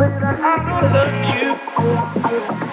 way that I love you.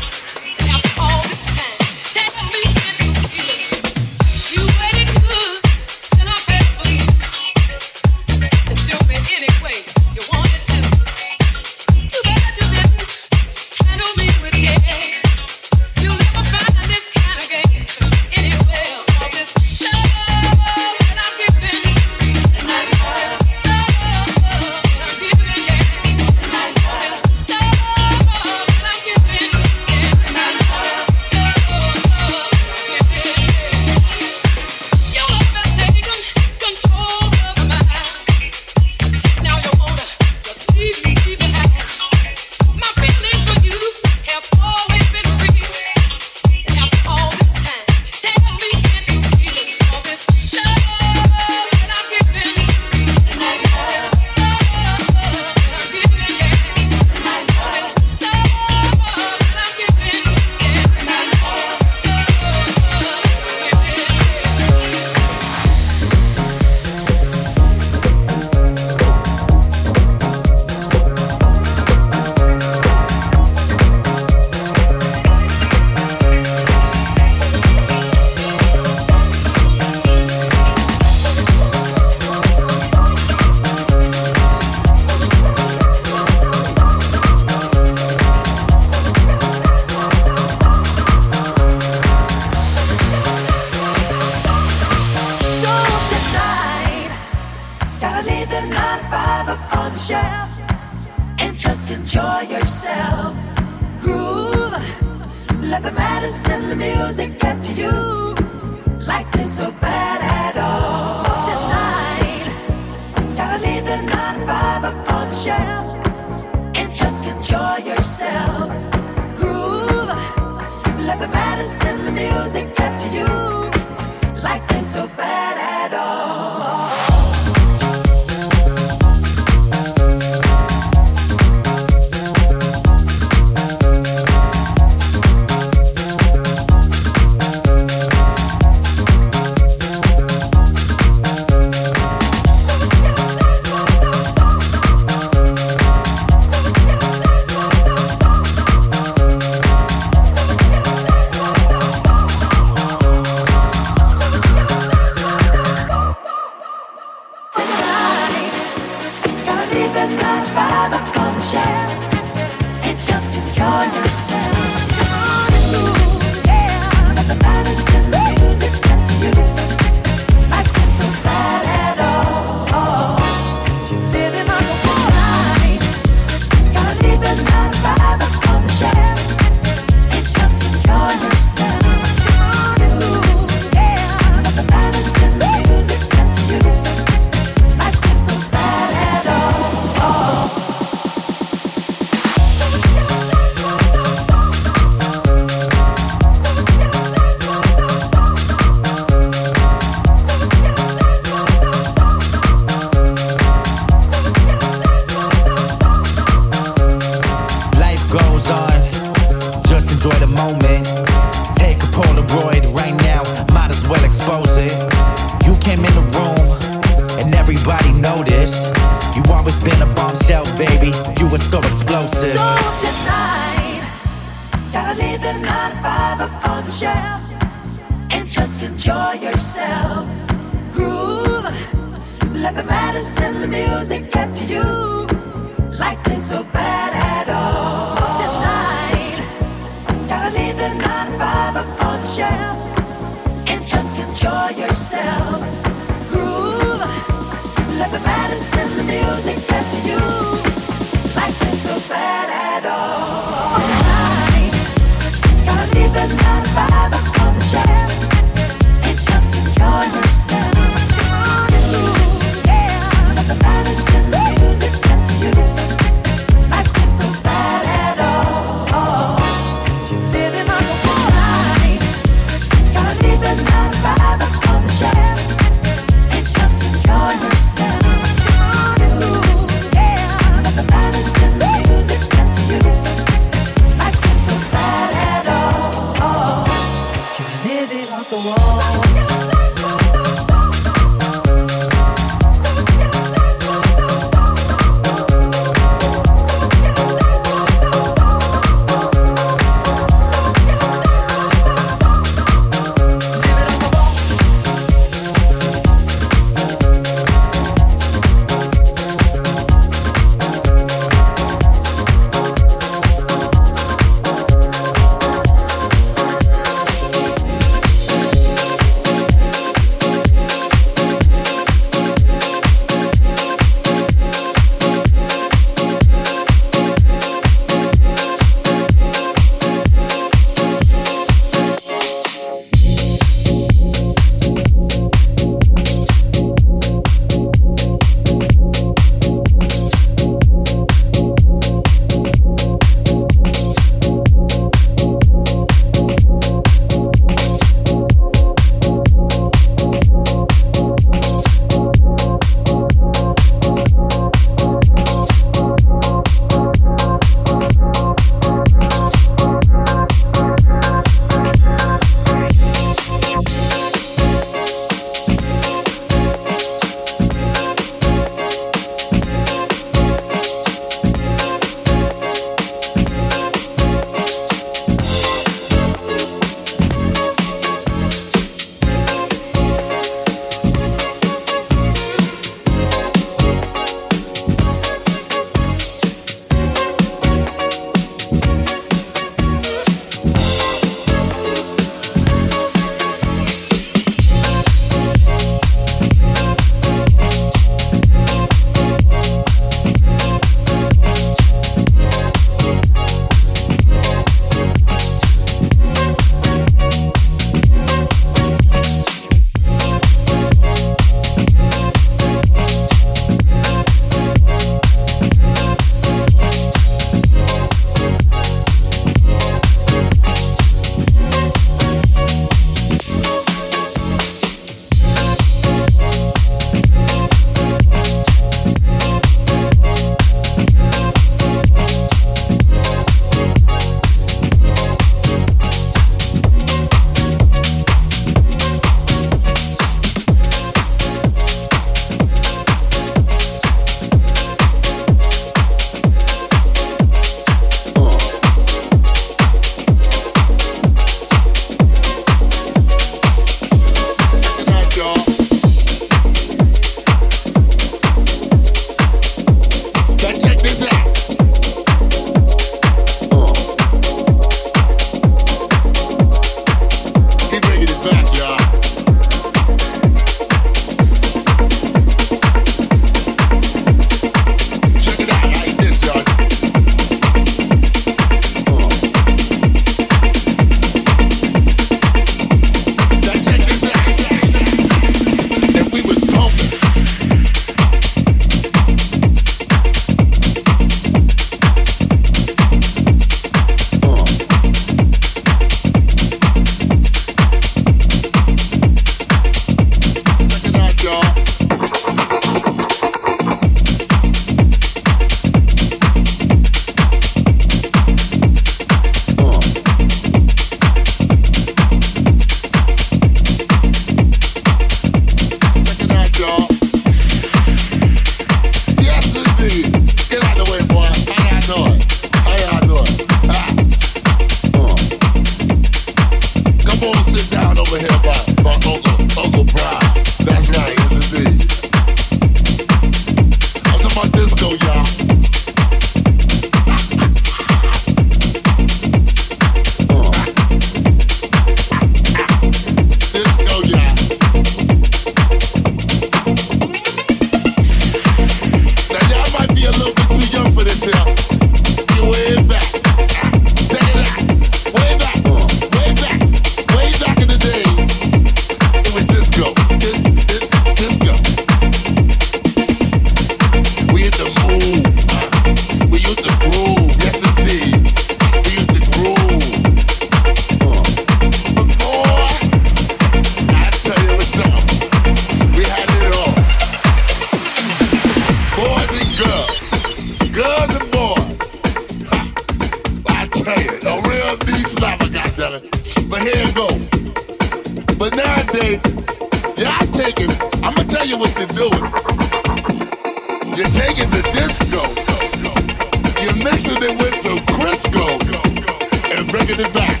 You're bringing it back.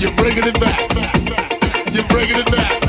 You're bringing it back. You're bringing it back.